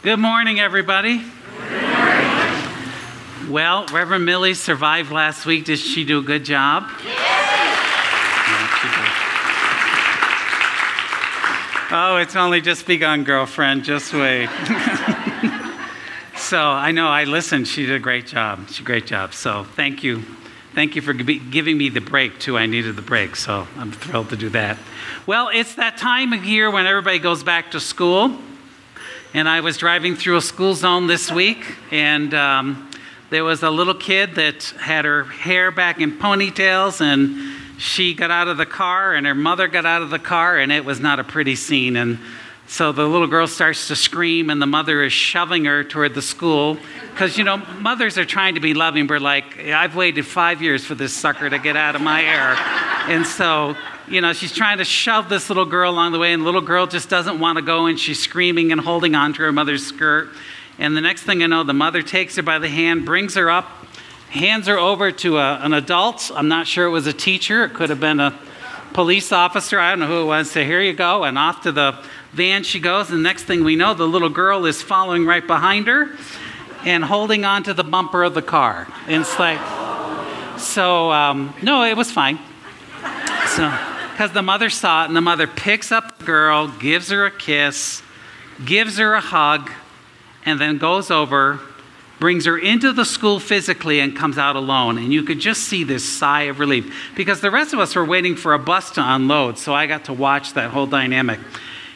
Good morning, everybody. Well, Reverend Millie survived last week. Did she do a good job? Oh, it's only just begun, girlfriend. Just wait. so I know I listened. She did a great job. She did a great job. So thank you. Thank you for giving me the break, too. I needed the break, so I'm thrilled to do that. Well, it's that time of year when everybody goes back to school. And I was driving through a school zone this week, and um, there was a little kid that had her hair back in ponytails, and she got out of the car, and her mother got out of the car, and it was not a pretty scene. And so the little girl starts to scream, and the mother is shoving her toward the school. Because, you know, mothers are trying to be loving. We're like, I've waited five years for this sucker to get out of my hair. And so, you know, she's trying to shove this little girl along the way, and the little girl just doesn't want to go, and she's screaming and holding onto her mother's skirt. And the next thing I know, the mother takes her by the hand, brings her up, hands her over to a, an adult. I'm not sure it was a teacher, it could have been a police officer. I don't know who it was. So here you go. And off to the van she goes. And the next thing we know, the little girl is following right behind her and holding onto the bumper of the car. And it's like, so, um, no, it was fine. So, because the mother saw it, and the mother picks up the girl, gives her a kiss, gives her a hug, and then goes over, brings her into the school physically, and comes out alone. And you could just see this sigh of relief because the rest of us were waiting for a bus to unload, so I got to watch that whole dynamic.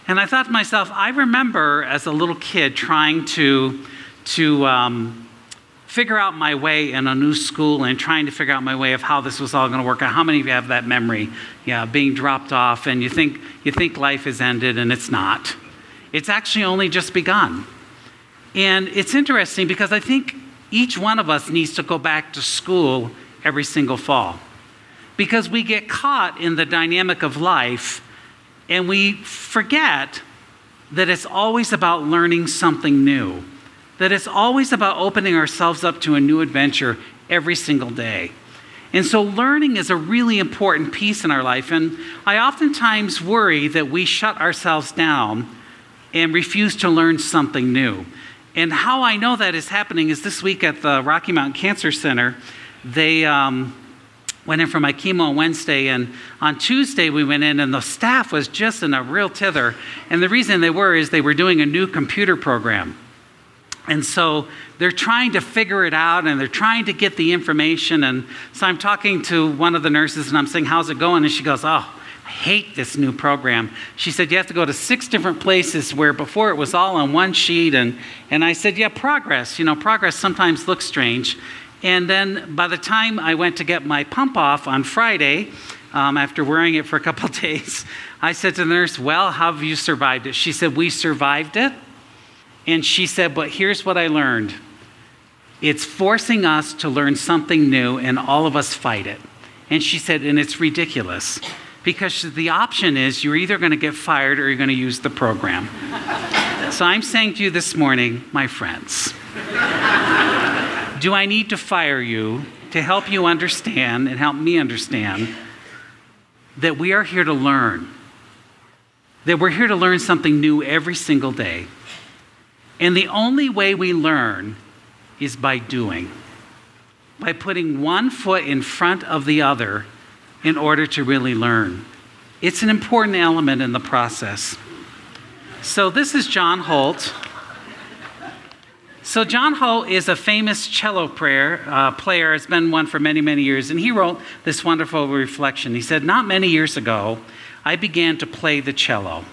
And I thought to myself, I remember as a little kid trying to, to um, figure out my way in a new school and trying to figure out my way of how this was all going to work out. How many of you have that memory? Yeah, being dropped off, and you think, you think life is ended, and it's not. It's actually only just begun. And it's interesting because I think each one of us needs to go back to school every single fall. Because we get caught in the dynamic of life and we forget that it's always about learning something new, that it's always about opening ourselves up to a new adventure every single day. And so, learning is a really important piece in our life. And I oftentimes worry that we shut ourselves down and refuse to learn something new. And how I know that is happening is this week at the Rocky Mountain Cancer Center, they um, went in for my chemo on Wednesday, and on Tuesday we went in, and the staff was just in a real tither. And the reason they were is they were doing a new computer program. And so they're trying to figure it out and they're trying to get the information. And so I'm talking to one of the nurses and I'm saying, How's it going? And she goes, Oh, I hate this new program. She said, You have to go to six different places where before it was all on one sheet. And, and I said, Yeah, progress. You know, progress sometimes looks strange. And then by the time I went to get my pump off on Friday, um, after wearing it for a couple of days, I said to the nurse, Well, how have you survived it? She said, We survived it. And she said, But here's what I learned it's forcing us to learn something new, and all of us fight it. And she said, And it's ridiculous because the option is you're either going to get fired or you're going to use the program. so I'm saying to you this morning, my friends, do I need to fire you to help you understand and help me understand that we are here to learn? That we're here to learn something new every single day. And the only way we learn is by doing, by putting one foot in front of the other in order to really learn. It's an important element in the process. So, this is John Holt. So, John Holt is a famous cello player, uh, player, has been one for many, many years, and he wrote this wonderful reflection. He said, Not many years ago, I began to play the cello.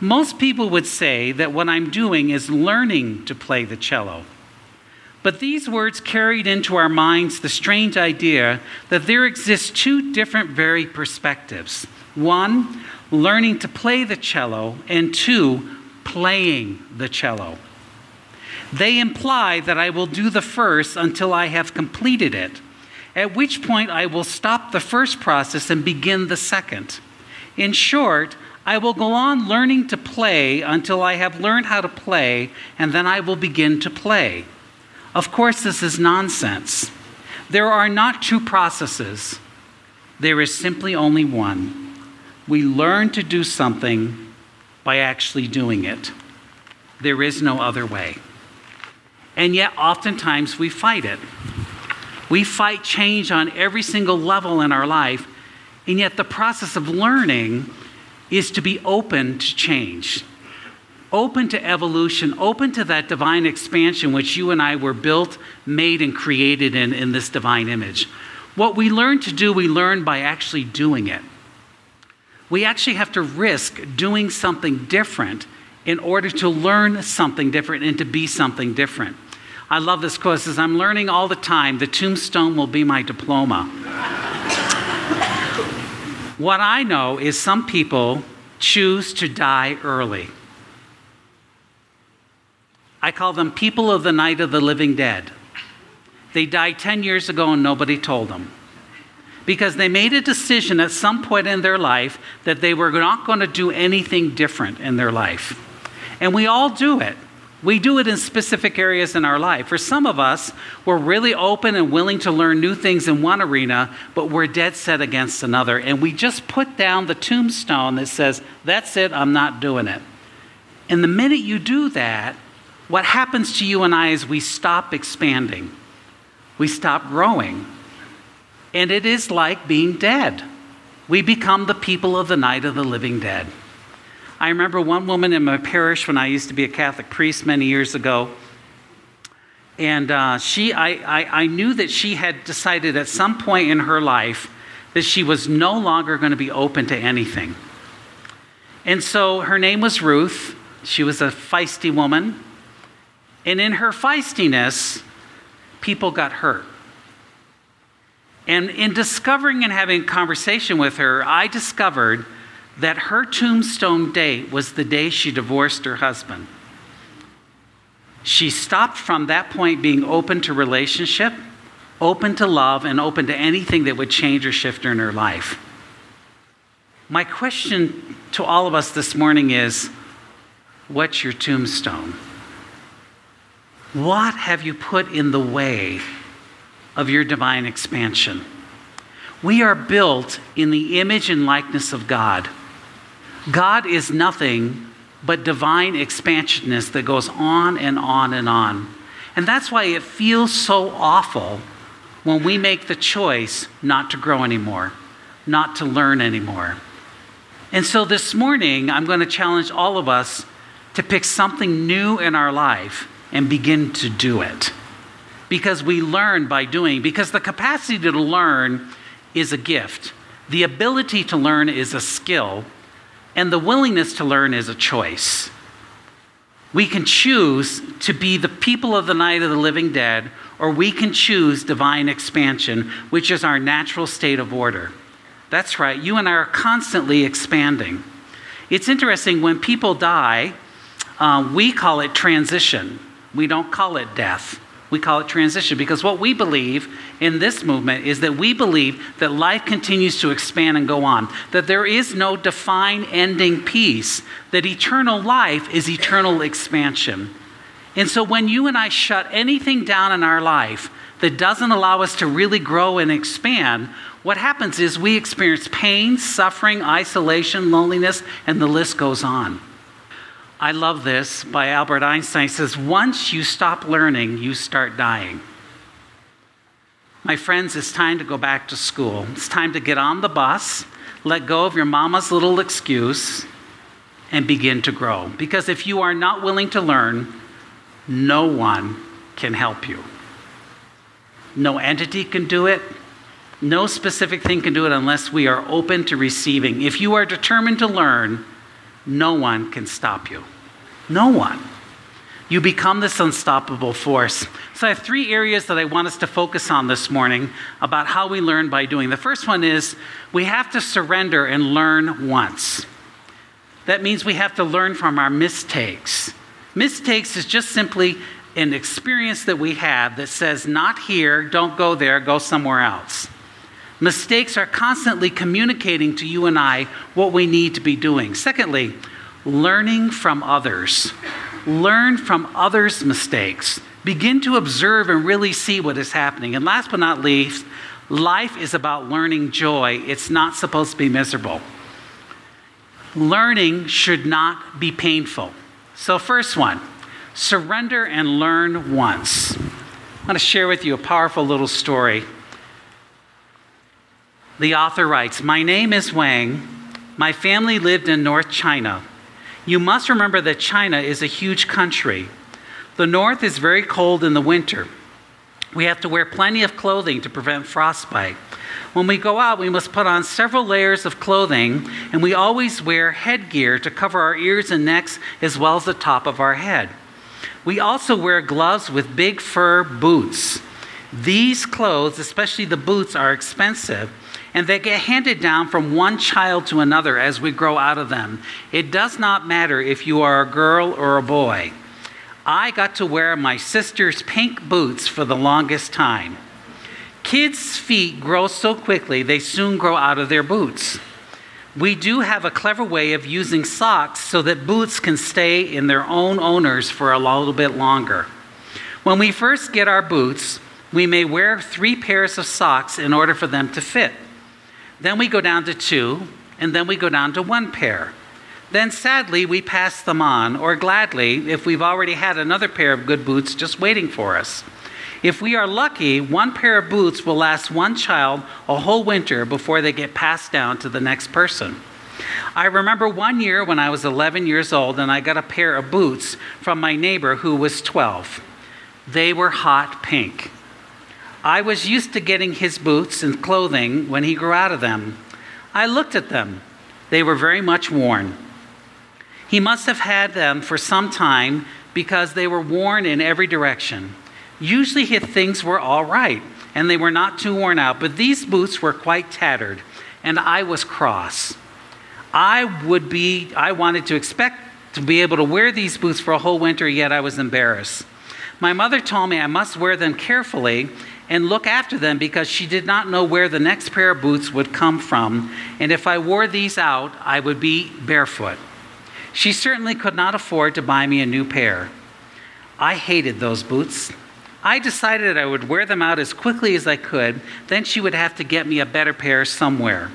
Most people would say that what I'm doing is learning to play the cello. But these words carried into our minds the strange idea that there exist two different very perspectives one, learning to play the cello, and two, playing the cello. They imply that I will do the first until I have completed it, at which point I will stop the first process and begin the second. In short, I will go on learning to play until I have learned how to play, and then I will begin to play. Of course, this is nonsense. There are not two processes, there is simply only one. We learn to do something by actually doing it. There is no other way. And yet, oftentimes, we fight it. We fight change on every single level in our life, and yet the process of learning is to be open to change, open to evolution, open to that divine expansion which you and I were built, made, and created in, in this divine image. What we learn to do, we learn by actually doing it. We actually have to risk doing something different in order to learn something different and to be something different. I love this quote. It says, I'm learning all the time. The tombstone will be my diploma. What I know is some people choose to die early. I call them people of the night of the living dead. They died 10 years ago and nobody told them. Because they made a decision at some point in their life that they were not going to do anything different in their life. And we all do it. We do it in specific areas in our life. For some of us, we're really open and willing to learn new things in one arena, but we're dead set against another. And we just put down the tombstone that says, That's it, I'm not doing it. And the minute you do that, what happens to you and I is we stop expanding, we stop growing. And it is like being dead. We become the people of the night of the living dead. I remember one woman in my parish when I used to be a Catholic priest many years ago. And uh, she, I, I, I knew that she had decided at some point in her life that she was no longer going to be open to anything. And so her name was Ruth. She was a feisty woman. And in her feistiness, people got hurt. And in discovering and having a conversation with her, I discovered that her tombstone date was the day she divorced her husband. She stopped from that point being open to relationship, open to love, and open to anything that would change or shift her in her life. My question to all of us this morning is what's your tombstone? What have you put in the way of your divine expansion? We are built in the image and likeness of God. God is nothing but divine expansionness that goes on and on and on. And that's why it feels so awful when we make the choice not to grow anymore, not to learn anymore. And so this morning, I'm going to challenge all of us to pick something new in our life and begin to do it. Because we learn by doing, because the capacity to learn is a gift, the ability to learn is a skill and the willingness to learn is a choice. We can choose to be the people of the night of the living dead, or we can choose divine expansion, which is our natural state of order. That's right, you and I are constantly expanding. It's interesting, when people die, uh, we call it transition, we don't call it death. We call it transition because what we believe in this movement is that we believe that life continues to expand and go on, that there is no defined ending piece, that eternal life is eternal expansion. And so when you and I shut anything down in our life that doesn't allow us to really grow and expand, what happens is we experience pain, suffering, isolation, loneliness, and the list goes on. I love this by Albert Einstein. He says, Once you stop learning, you start dying. My friends, it's time to go back to school. It's time to get on the bus, let go of your mama's little excuse, and begin to grow. Because if you are not willing to learn, no one can help you. No entity can do it. No specific thing can do it unless we are open to receiving. If you are determined to learn, no one can stop you. No one. You become this unstoppable force. So, I have three areas that I want us to focus on this morning about how we learn by doing. The first one is we have to surrender and learn once. That means we have to learn from our mistakes. Mistakes is just simply an experience that we have that says, not here, don't go there, go somewhere else. Mistakes are constantly communicating to you and I what we need to be doing. Secondly, learning from others. Learn from others' mistakes. Begin to observe and really see what is happening. And last but not least, life is about learning joy. It's not supposed to be miserable. Learning should not be painful. So, first one Surrender and learn once. I want to share with you a powerful little story. The author writes My name is Wang. My family lived in North China. You must remember that China is a huge country. The north is very cold in the winter. We have to wear plenty of clothing to prevent frostbite. When we go out, we must put on several layers of clothing, and we always wear headgear to cover our ears and necks as well as the top of our head. We also wear gloves with big fur boots. These clothes, especially the boots, are expensive, and they get handed down from one child to another as we grow out of them. It does not matter if you are a girl or a boy. I got to wear my sister's pink boots for the longest time. Kids' feet grow so quickly, they soon grow out of their boots. We do have a clever way of using socks so that boots can stay in their own owners for a little bit longer. When we first get our boots, we may wear three pairs of socks in order for them to fit. Then we go down to two, and then we go down to one pair. Then sadly, we pass them on, or gladly, if we've already had another pair of good boots just waiting for us. If we are lucky, one pair of boots will last one child a whole winter before they get passed down to the next person. I remember one year when I was 11 years old and I got a pair of boots from my neighbor who was 12. They were hot pink. I was used to getting his boots and clothing when he grew out of them. I looked at them. They were very much worn. He must have had them for some time because they were worn in every direction. Usually his things were all right and they were not too worn out, but these boots were quite tattered and I was cross. I would be I wanted to expect to be able to wear these boots for a whole winter, yet I was embarrassed. My mother told me I must wear them carefully and look after them because she did not know where the next pair of boots would come from, and if I wore these out, I would be barefoot. She certainly could not afford to buy me a new pair. I hated those boots. I decided I would wear them out as quickly as I could, then she would have to get me a better pair somewhere.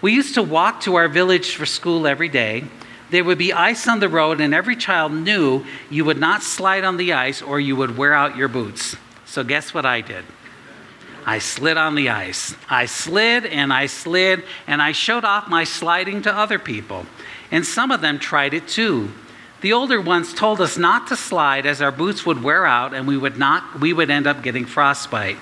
We used to walk to our village for school every day. There would be ice on the road, and every child knew you would not slide on the ice or you would wear out your boots. So, guess what I did? I slid on the ice. I slid and I slid, and I showed off my sliding to other people. And some of them tried it too. The older ones told us not to slide as our boots would wear out and we would not we would end up getting frostbite.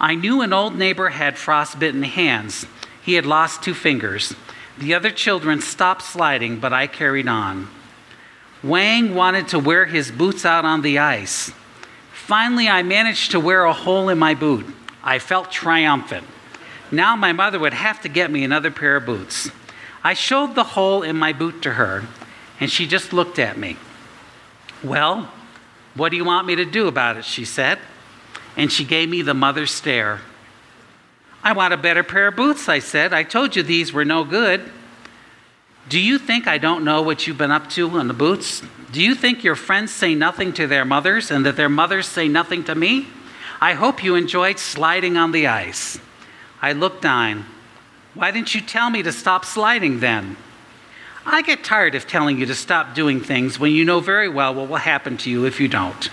I knew an old neighbor had frostbitten hands. He had lost two fingers. The other children stopped sliding, but I carried on. Wang wanted to wear his boots out on the ice. Finally, I managed to wear a hole in my boot. I felt triumphant. Now my mother would have to get me another pair of boots. I showed the hole in my boot to her. And she just looked at me. Well, what do you want me to do about it? She said. And she gave me the mother stare. I want a better pair of boots, I said. I told you these were no good. Do you think I don't know what you've been up to on the boots? Do you think your friends say nothing to their mothers and that their mothers say nothing to me? I hope you enjoyed sliding on the ice. I looked down. Why didn't you tell me to stop sliding then? I get tired of telling you to stop doing things when you know very well what will happen to you if you don't.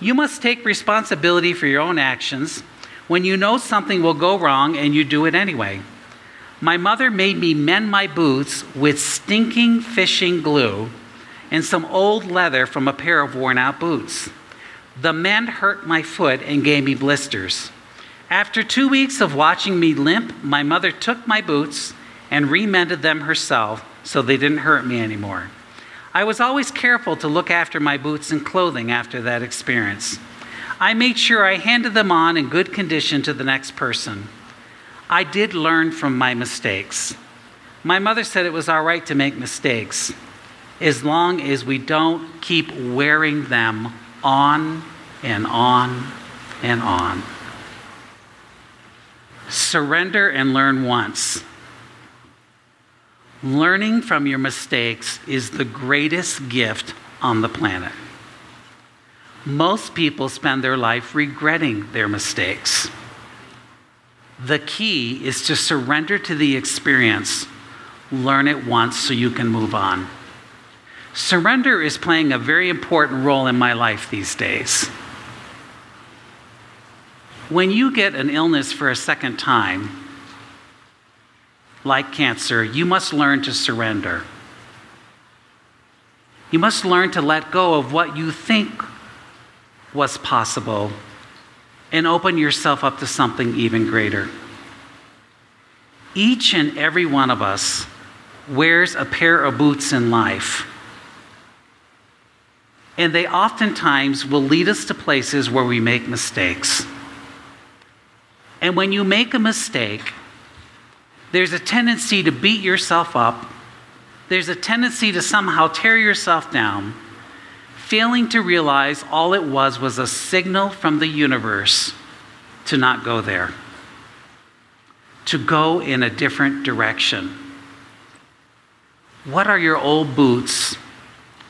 You must take responsibility for your own actions when you know something will go wrong and you do it anyway. My mother made me mend my boots with stinking fishing glue and some old leather from a pair of worn out boots. The mend hurt my foot and gave me blisters. After two weeks of watching me limp, my mother took my boots and remended them herself so they didn't hurt me anymore. I was always careful to look after my boots and clothing after that experience. I made sure I handed them on in good condition to the next person. I did learn from my mistakes. My mother said it was all right to make mistakes as long as we don't keep wearing them on and on and on. Surrender and learn once. Learning from your mistakes is the greatest gift on the planet. Most people spend their life regretting their mistakes. The key is to surrender to the experience, learn it once so you can move on. Surrender is playing a very important role in my life these days. When you get an illness for a second time, like cancer, you must learn to surrender. You must learn to let go of what you think was possible and open yourself up to something even greater. Each and every one of us wears a pair of boots in life. And they oftentimes will lead us to places where we make mistakes. And when you make a mistake, there's a tendency to beat yourself up. There's a tendency to somehow tear yourself down, failing to realize all it was was a signal from the universe to not go there, to go in a different direction. What are your old boots?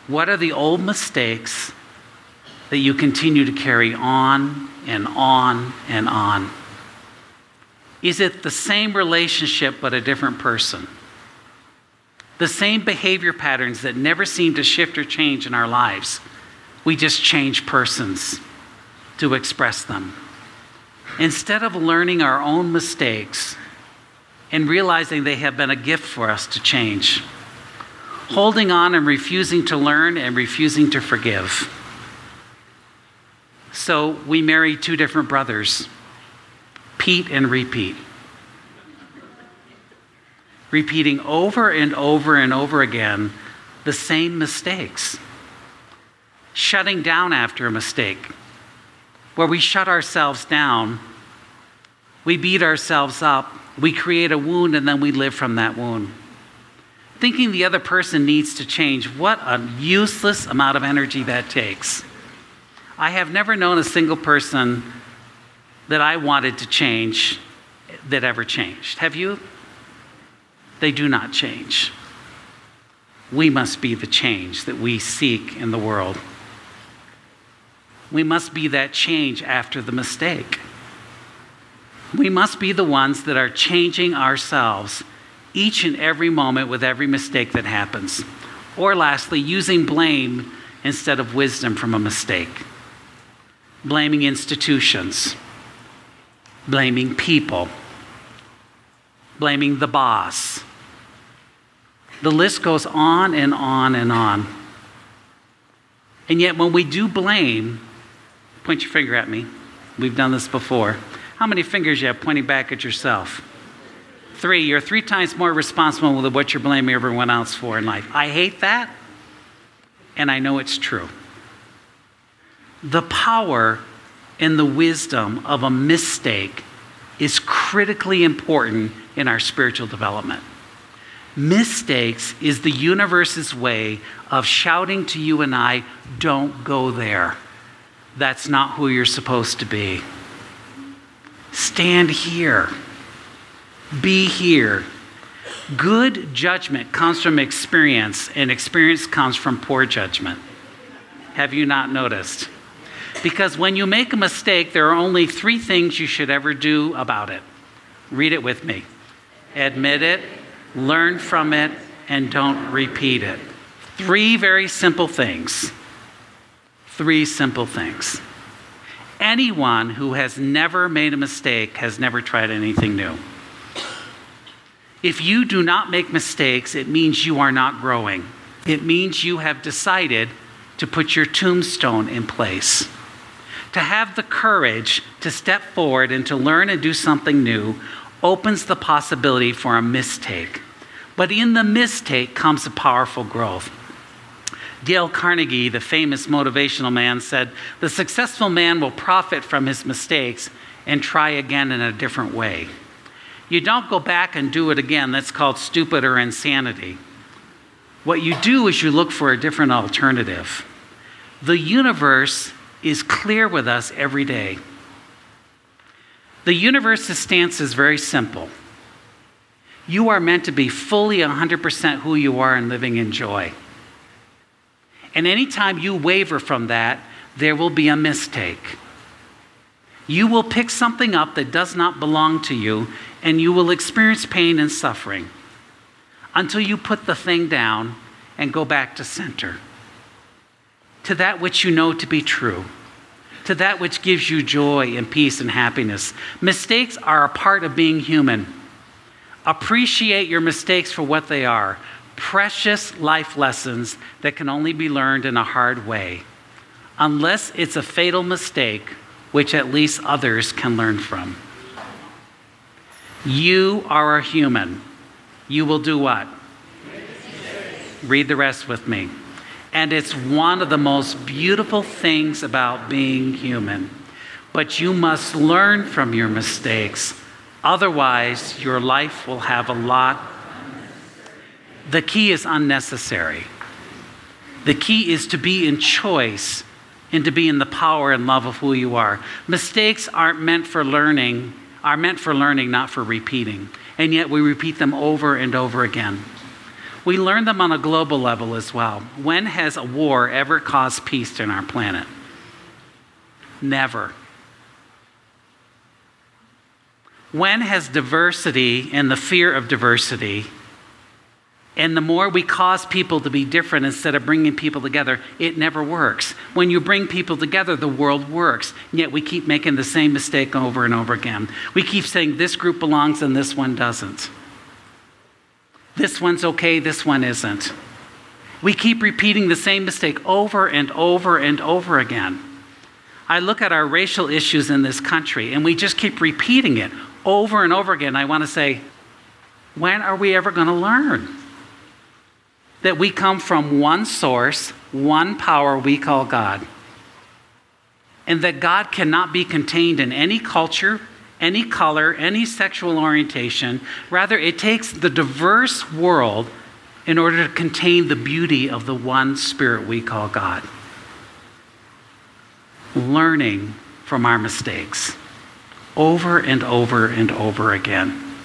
What are the old mistakes that you continue to carry on and on and on? Is it the same relationship but a different person? The same behavior patterns that never seem to shift or change in our lives. We just change persons to express them. Instead of learning our own mistakes and realizing they have been a gift for us to change, holding on and refusing to learn and refusing to forgive. So we marry two different brothers Pete and repeat. Repeating over and over and over again the same mistakes. Shutting down after a mistake, where we shut ourselves down, we beat ourselves up, we create a wound, and then we live from that wound. Thinking the other person needs to change, what a useless amount of energy that takes. I have never known a single person that I wanted to change that ever changed. Have you? They do not change. We must be the change that we seek in the world. We must be that change after the mistake. We must be the ones that are changing ourselves each and every moment with every mistake that happens. Or lastly, using blame instead of wisdom from a mistake. Blaming institutions, blaming people, blaming the boss. The list goes on and on and on. And yet, when we do blame, point your finger at me. We've done this before. How many fingers you have pointing back at yourself? Three. You're three times more responsible with what you're blaming everyone else for in life. I hate that, and I know it's true. The power and the wisdom of a mistake is critically important in our spiritual development. Mistakes is the universe's way of shouting to you and I, don't go there. That's not who you're supposed to be. Stand here. Be here. Good judgment comes from experience, and experience comes from poor judgment. Have you not noticed? Because when you make a mistake, there are only three things you should ever do about it. Read it with me admit it, learn from it, and don't repeat it. Three very simple things. Three simple things. Anyone who has never made a mistake has never tried anything new. If you do not make mistakes, it means you are not growing. It means you have decided to put your tombstone in place to have the courage to step forward and to learn and do something new opens the possibility for a mistake. But in the mistake comes a powerful growth. Dale Carnegie, the famous motivational man, said, The successful man will profit from his mistakes and try again in a different way. You don't go back and do it again. That's called stupid or insanity. What you do is you look for a different alternative. The universe is clear with us every day. The universe's stance is very simple. You are meant to be fully 100% who you are and living in joy. And anytime you waver from that, there will be a mistake. You will pick something up that does not belong to you, and you will experience pain and suffering until you put the thing down and go back to center, to that which you know to be true, to that which gives you joy and peace and happiness. Mistakes are a part of being human. Appreciate your mistakes for what they are precious life lessons that can only be learned in a hard way, unless it's a fatal mistake, which at least others can learn from. You are a human. You will do what? Read the rest with me. And it's one of the most beautiful things about being human. But you must learn from your mistakes. Otherwise, your life will have a lot. The key is unnecessary. The key is to be in choice and to be in the power and love of who you are. Mistakes aren't meant for learning, are meant for learning, not for repeating. And yet we repeat them over and over again. We learn them on a global level as well. When has a war ever caused peace in our planet? Never. When has diversity and the fear of diversity, and the more we cause people to be different instead of bringing people together, it never works. When you bring people together, the world works. Yet we keep making the same mistake over and over again. We keep saying this group belongs and this one doesn't. This one's okay, this one isn't. We keep repeating the same mistake over and over and over again. I look at our racial issues in this country and we just keep repeating it over and over again. I want to say, when are we ever going to learn? That we come from one source, one power we call God. And that God cannot be contained in any culture, any color, any sexual orientation. Rather, it takes the diverse world in order to contain the beauty of the one spirit we call God. Learning from our mistakes over and over and over again.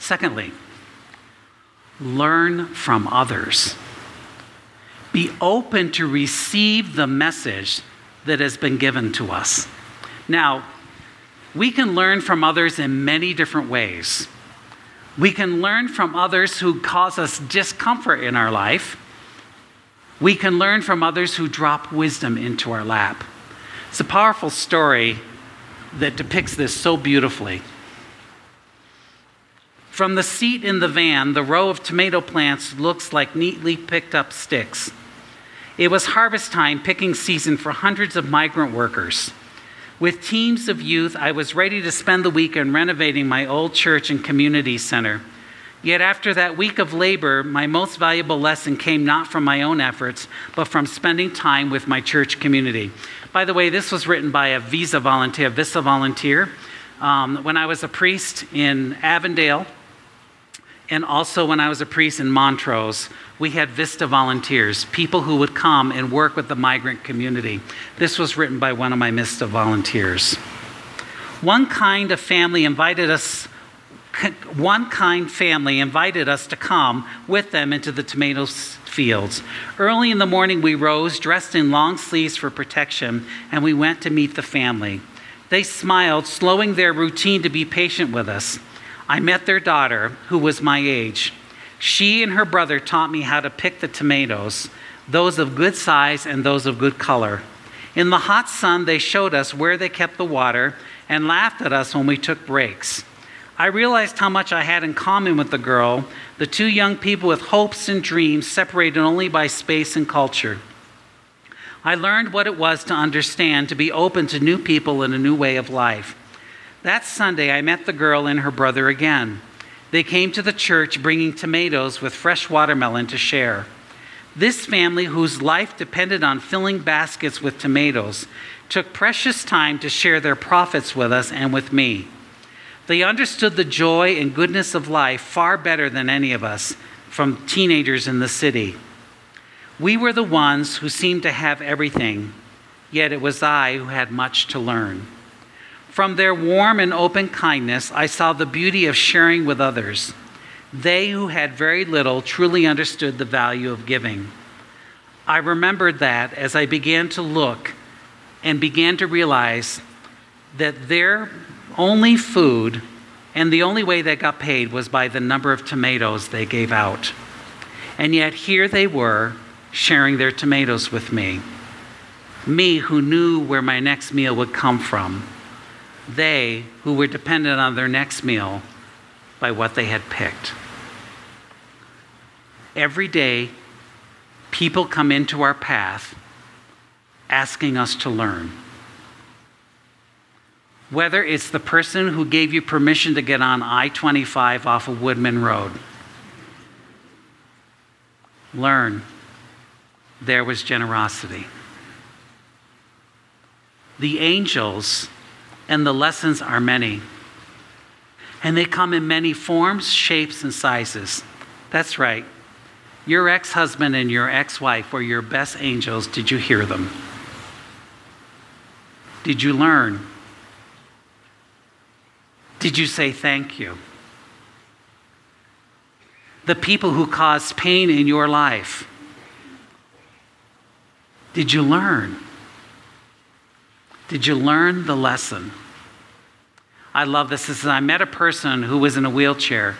Secondly, learn from others. Be open to receive the message that has been given to us. Now, we can learn from others in many different ways. We can learn from others who cause us discomfort in our life. We can learn from others who drop wisdom into our lap. It's a powerful story that depicts this so beautifully. From the seat in the van, the row of tomato plants looks like neatly picked up sticks. It was harvest time, picking season for hundreds of migrant workers. With teams of youth, I was ready to spend the weekend renovating my old church and community center. Yet after that week of labor, my most valuable lesson came not from my own efforts, but from spending time with my church community. By the way, this was written by a Visa volunteer, Vista volunteer. Um, when I was a priest in Avondale, and also when I was a priest in Montrose, we had Vista volunteers, people who would come and work with the migrant community. This was written by one of my Vista volunteers. One kind of family invited us one kind family invited us to come with them into the tomato fields. Early in the morning, we rose, dressed in long sleeves for protection, and we went to meet the family. They smiled, slowing their routine to be patient with us. I met their daughter, who was my age. She and her brother taught me how to pick the tomatoes, those of good size and those of good color. In the hot sun, they showed us where they kept the water and laughed at us when we took breaks. I realized how much I had in common with the girl, the two young people with hopes and dreams separated only by space and culture. I learned what it was to understand, to be open to new people and a new way of life. That Sunday, I met the girl and her brother again. They came to the church bringing tomatoes with fresh watermelon to share. This family, whose life depended on filling baskets with tomatoes, took precious time to share their profits with us and with me. They understood the joy and goodness of life far better than any of us from teenagers in the city. We were the ones who seemed to have everything, yet it was I who had much to learn. From their warm and open kindness, I saw the beauty of sharing with others. They who had very little truly understood the value of giving. I remembered that as I began to look and began to realize that their only food and the only way they got paid was by the number of tomatoes they gave out. And yet here they were sharing their tomatoes with me. Me, who knew where my next meal would come from. They, who were dependent on their next meal by what they had picked. Every day, people come into our path asking us to learn. Whether it's the person who gave you permission to get on I 25 off of Woodman Road, learn there was generosity. The angels and the lessons are many, and they come in many forms, shapes, and sizes. That's right. Your ex husband and your ex wife were your best angels. Did you hear them? Did you learn? Did you say thank you? The people who caused pain in your life, did you learn? Did you learn the lesson? I love this. This is, I met a person who was in a wheelchair.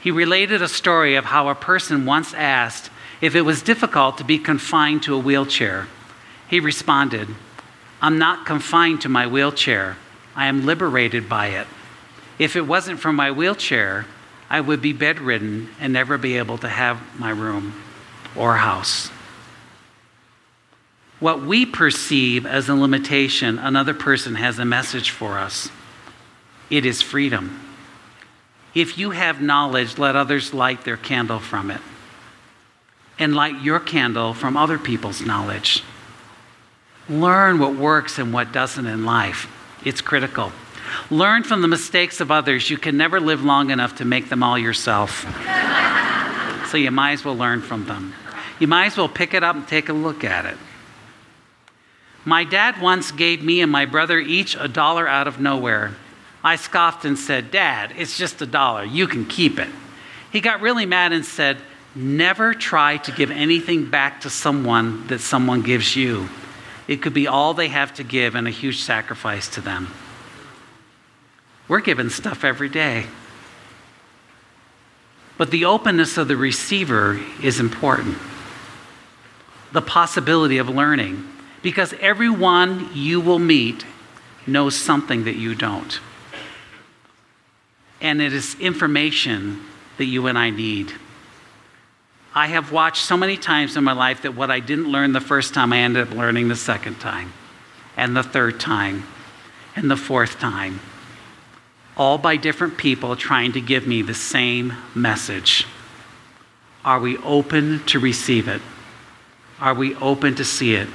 He related a story of how a person once asked if it was difficult to be confined to a wheelchair. He responded, I'm not confined to my wheelchair. I am liberated by it. If it wasn't for my wheelchair, I would be bedridden and never be able to have my room or house. What we perceive as a limitation, another person has a message for us. It is freedom. If you have knowledge, let others light their candle from it. And light your candle from other people's knowledge. Learn what works and what doesn't in life. It's critical. Learn from the mistakes of others. You can never live long enough to make them all yourself. so you might as well learn from them. You might as well pick it up and take a look at it. My dad once gave me and my brother each a dollar out of nowhere. I scoffed and said, Dad, it's just a dollar. You can keep it. He got really mad and said, Never try to give anything back to someone that someone gives you. It could be all they have to give and a huge sacrifice to them. We're given stuff every day. But the openness of the receiver is important. The possibility of learning. Because everyone you will meet knows something that you don't. And it is information that you and I need. I have watched so many times in my life that what I didn't learn the first time, I ended up learning the second time, and the third time, and the fourth time. All by different people trying to give me the same message. Are we open to receive it? Are we open to see it?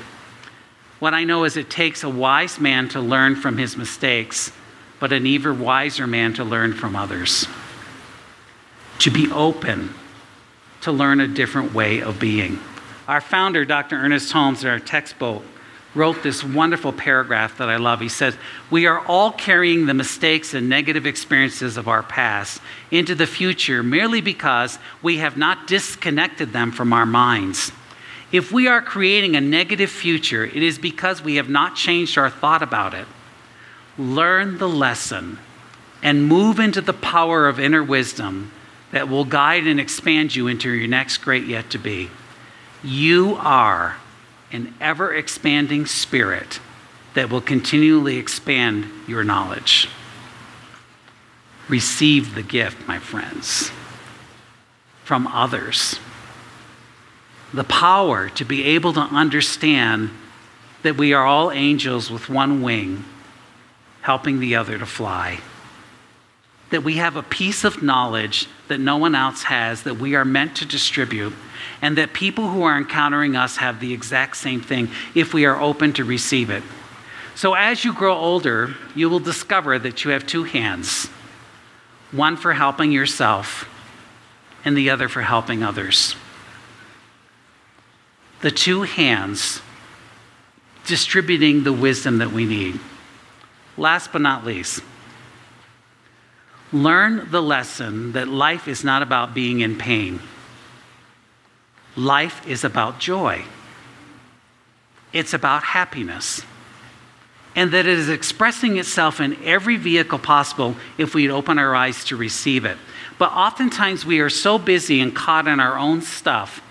What I know is it takes a wise man to learn from his mistakes, but an even wiser man to learn from others. To be open to learn a different way of being. Our founder, Dr. Ernest Holmes, in our textbook, wrote this wonderful paragraph that I love. He says, We are all carrying the mistakes and negative experiences of our past into the future merely because we have not disconnected them from our minds. If we are creating a negative future, it is because we have not changed our thought about it. Learn the lesson and move into the power of inner wisdom that will guide and expand you into your next great yet to be. You are an ever expanding spirit that will continually expand your knowledge. Receive the gift, my friends, from others. The power to be able to understand that we are all angels with one wing, helping the other to fly that we have a piece of knowledge that no one else has that we are meant to distribute, and that people who are encountering us have the exact same thing if we are open to receive it. So, as you grow older, you will discover that you have two hands one for helping yourself, and the other for helping others. The two hands distributing the wisdom that we need. Last but not least, Learn the lesson that life is not about being in pain. Life is about joy. It's about happiness. and that it is expressing itself in every vehicle possible if we'd open our eyes to receive it. But oftentimes we are so busy and caught in our own stuff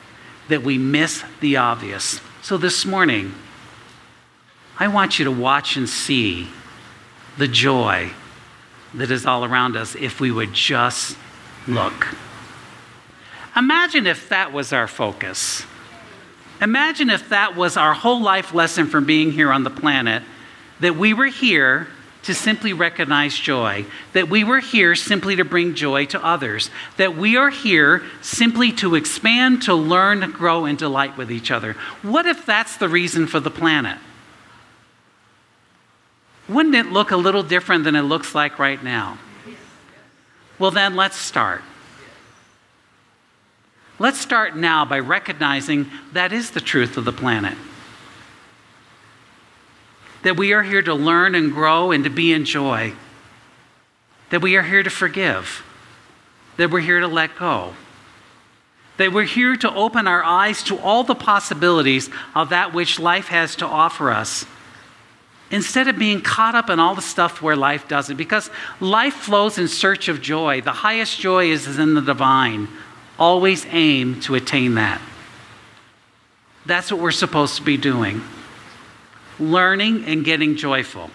that we miss the obvious. So this morning, I want you to watch and see the joy that is all around us if we would just look. Imagine if that was our focus. Imagine if that was our whole life lesson from being here on the planet that we were here to simply recognize joy, that we were here simply to bring joy to others, that we are here simply to expand, to learn, grow, and delight with each other. What if that's the reason for the planet? Wouldn't it look a little different than it looks like right now? Well, then let's start. Let's start now by recognizing that is the truth of the planet. That we are here to learn and grow and to be in joy. That we are here to forgive. That we're here to let go. That we're here to open our eyes to all the possibilities of that which life has to offer us. Instead of being caught up in all the stuff where life doesn't, because life flows in search of joy. The highest joy is in the divine. Always aim to attain that. That's what we're supposed to be doing learning and getting joyful,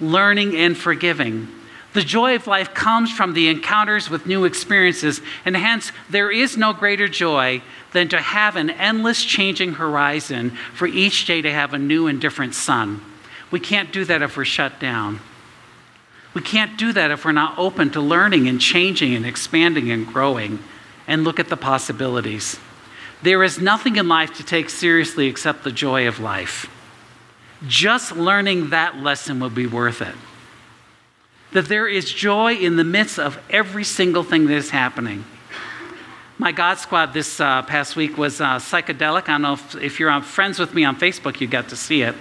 learning and forgiving. The joy of life comes from the encounters with new experiences, and hence, there is no greater joy than to have an endless changing horizon for each day to have a new and different sun. We can't do that if we're shut down. We can't do that if we're not open to learning and changing and expanding and growing and look at the possibilities. There is nothing in life to take seriously except the joy of life. Just learning that lesson will be worth it. That there is joy in the midst of every single thing that is happening. My God Squad this uh, past week was uh, psychedelic. I don't know if, if you're on, friends with me on Facebook, you got to see it.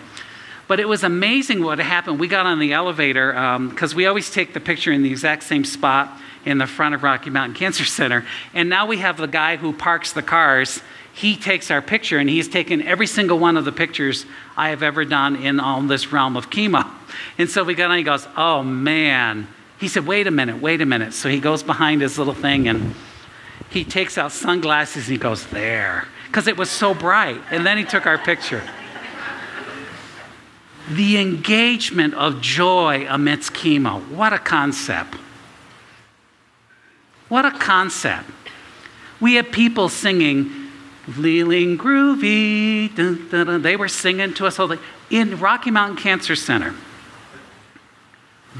But it was amazing what happened. We got on the elevator because um, we always take the picture in the exact same spot in the front of Rocky Mountain Cancer Center. And now we have the guy who parks the cars. He takes our picture, and he's taken every single one of the pictures I have ever done in all this realm of chemo. And so we got on, he goes, Oh man. He said, Wait a minute, wait a minute. So he goes behind his little thing and he takes out sunglasses and he goes, There. Because it was so bright. And then he took our picture the engagement of joy amidst chemo. What a concept. What a concept. We have people singing, Feeling Groovy. Dun, dun, dun. They were singing to us all day in Rocky Mountain Cancer Center.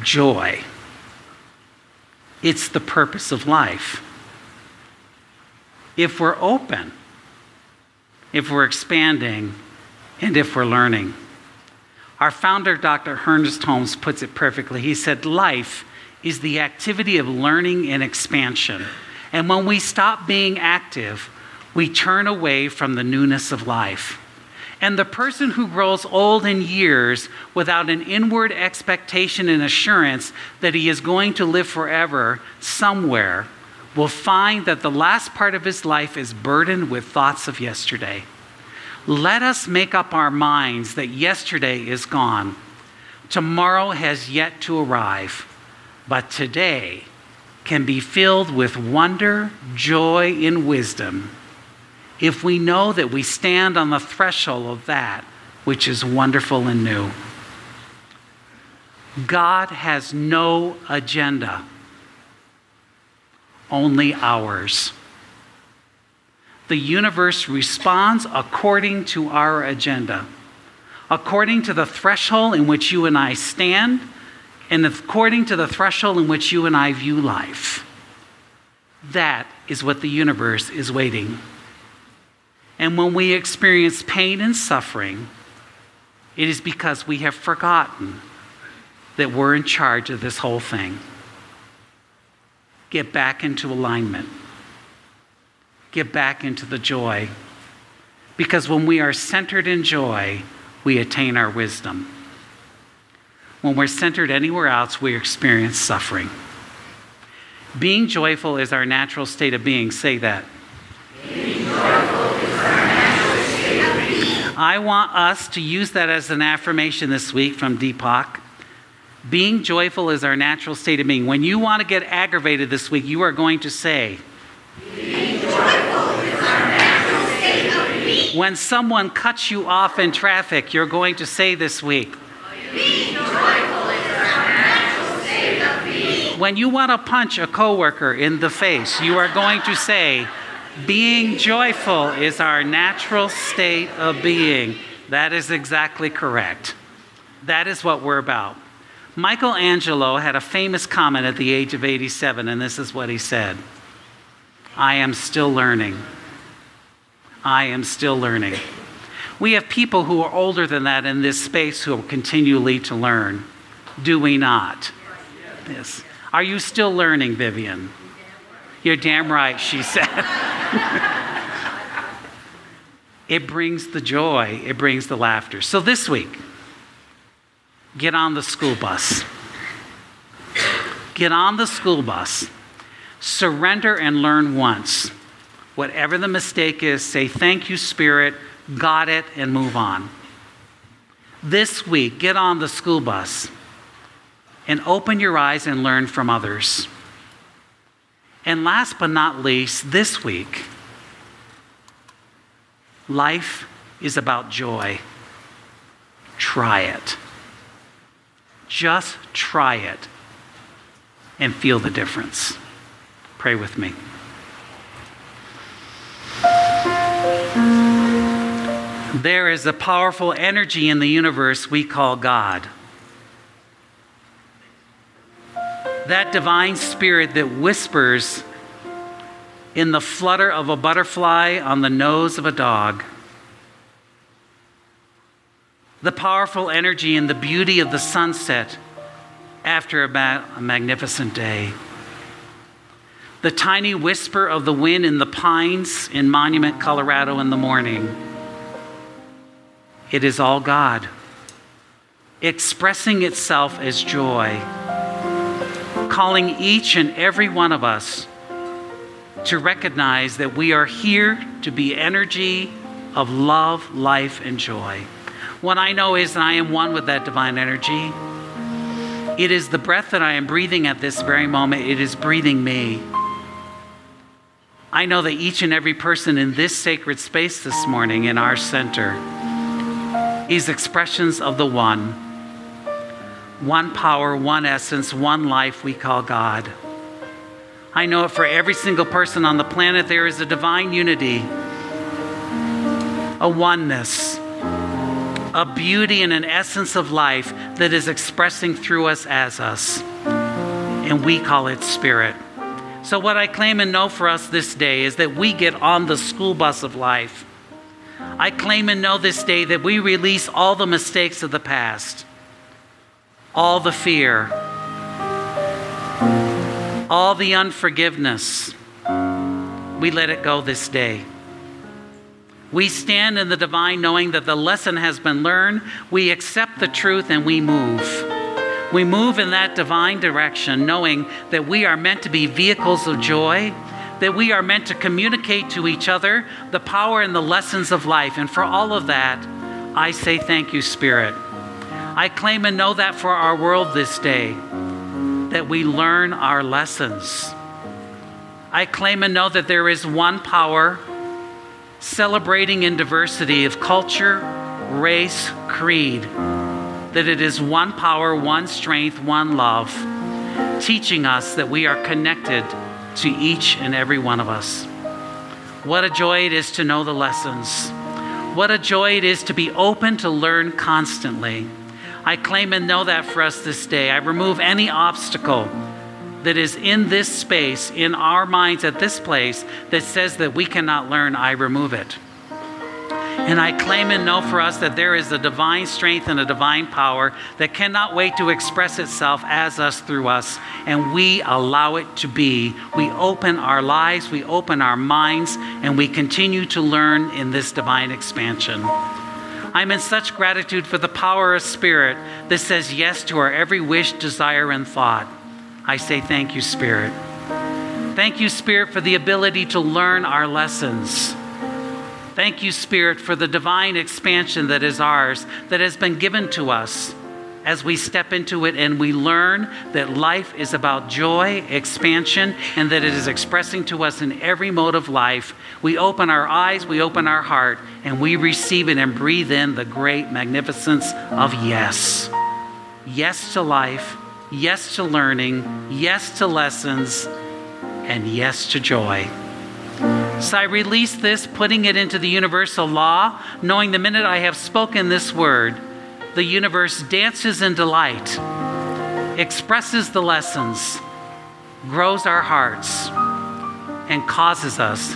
Joy. It's the purpose of life. If we're open, if we're expanding, and if we're learning. Our founder, Dr. Ernest Holmes, puts it perfectly. He said, Life is the activity of learning and expansion. And when we stop being active, we turn away from the newness of life. And the person who grows old in years without an inward expectation and assurance that he is going to live forever somewhere will find that the last part of his life is burdened with thoughts of yesterday. Let us make up our minds that yesterday is gone. Tomorrow has yet to arrive, but today can be filled with wonder, joy, and wisdom if we know that we stand on the threshold of that which is wonderful and new. God has no agenda, only ours the universe responds according to our agenda, according to the threshold in which you and I stand, and according to the threshold in which you and I view life. That is what the universe is waiting. And when we experience pain and suffering, it is because we have forgotten that we're in charge of this whole thing. Get back into alignment get back into the joy. Because when we are centered in joy, we attain our wisdom. When we're centered anywhere else, we experience suffering. Being joyful is our natural state of being. Say that. I want us to use that as an affirmation this week from Deepak. Being joyful is our natural state of being. When you want to get aggravated this week, you are going to say, Being joyful is our natural state of being. When someone cuts you off in traffic, you're going to say this week, Being joyful is our natural state of being. When you want to punch a coworker in the face, you are going to say, being joyful is our natural state of being. That is exactly correct. That is what we're about. Michelangelo had a famous comment at the age of 87, and this is what he said I am still learning. I am still learning. We have people who are older than that in this space who are continually to learn. Do we not? Yes. Are you still learning, Vivian? You're damn right, she said. it brings the joy, it brings the laughter. So this week, get on the school bus. Get on the school bus. Surrender and learn once. Whatever the mistake is, say, Thank you, Spirit, got it, and move on. This week, get on the school bus and open your eyes and learn from others. And last but not least, this week, life is about joy. Try it. Just try it and feel the difference. Pray with me. There is a powerful energy in the universe we call God. That divine spirit that whispers in the flutter of a butterfly on the nose of a dog. The powerful energy and the beauty of the sunset after a, ma- a magnificent day. The tiny whisper of the wind in the pines in Monument, Colorado in the morning. It is all God, expressing itself as joy calling each and every one of us to recognize that we are here to be energy of love, life, and joy. What I know is that I am one with that divine energy. It is the breath that I am breathing at this very moment, it is breathing me. I know that each and every person in this sacred space this morning in our center is expressions of the one one power, one essence, one life we call God. I know for every single person on the planet, there is a divine unity, a oneness, a beauty and an essence of life that is expressing through us as us. And we call it spirit. So, what I claim and know for us this day is that we get on the school bus of life. I claim and know this day that we release all the mistakes of the past all the fear, all the unforgiveness. We let it go this day. We stand in the divine knowing that the lesson has been learned. We accept the truth and we move. We move in that divine direction, knowing that we are meant to be vehicles of joy, that we are meant to communicate to each other the power and the lessons of life. And for all of that, I say thank you, Spirit. I claim and know that for our world this day, that we learn our lessons. I claim and know that there is one power celebrating in diversity of culture, race, creed, that it is one power, one strength, one love, teaching us that we are connected to each and every one of us. What a joy it is to know the lessons. What a joy it is to be open to learn constantly. I claim and know that for us this day. I remove any obstacle that is in this space, in our minds at this place, that says that we cannot learn. I remove it. And I claim and know for us that there is a divine strength and a divine power that cannot wait to express itself as us through us. And we allow it to be. We open our lives, we open our minds, and we continue to learn in this divine expansion. I'm in such gratitude for the power of Spirit that says yes to our every wish, desire, and thought. I say thank you, Spirit. Thank you, Spirit, for the ability to learn our lessons. Thank you, Spirit, for the divine expansion that is ours, that has been given to us as we step into it and we learn that life is about joy, expansion, and that it is expressing to us in every mode of life. We open our eyes, we open our heart, and we receive it and breathe in the great magnificence of yes. Yes to life, yes to learning, yes to lessons, and yes to joy. So I release this, putting it into the universal law, knowing the minute I have spoken this word, the universe dances in delight, expresses the lessons, grows our hearts, and causes us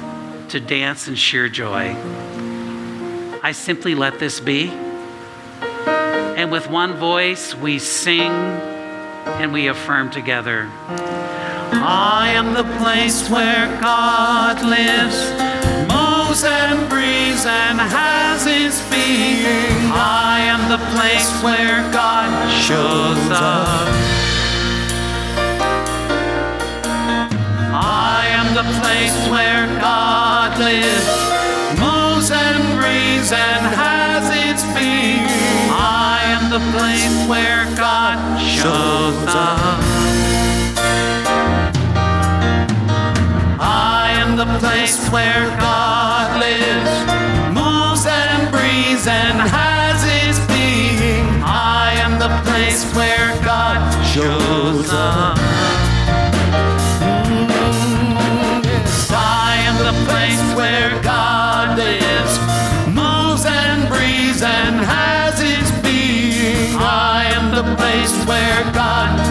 to dance in sheer joy. I simply let this be. And with one voice, we sing and we affirm together. I am the place where God lives, moves and breathes and has his being. I am the place where God shows up. I am the place where God lives, moves and breathes and has its being. I am the place where God shows up. I am the place where God moves and breathes and has his being. I am the place where God shows up. Mm, I am the place where God lives, moves and breathes and has being. I am the place where God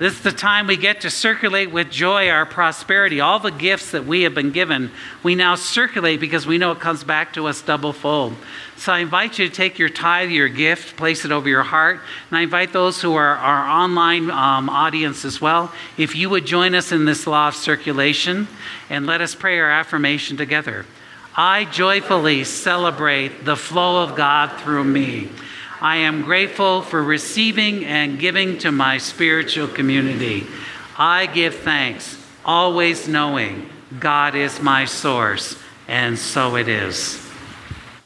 This is the time we get to circulate with joy our prosperity. All the gifts that we have been given, we now circulate because we know it comes back to us double fold. So I invite you to take your tithe, your gift, place it over your heart. And I invite those who are our online um, audience as well, if you would join us in this law of circulation and let us pray our affirmation together. I joyfully celebrate the flow of God through me. I am grateful for receiving and giving to my spiritual community. I give thanks, always knowing God is my source, and so it is.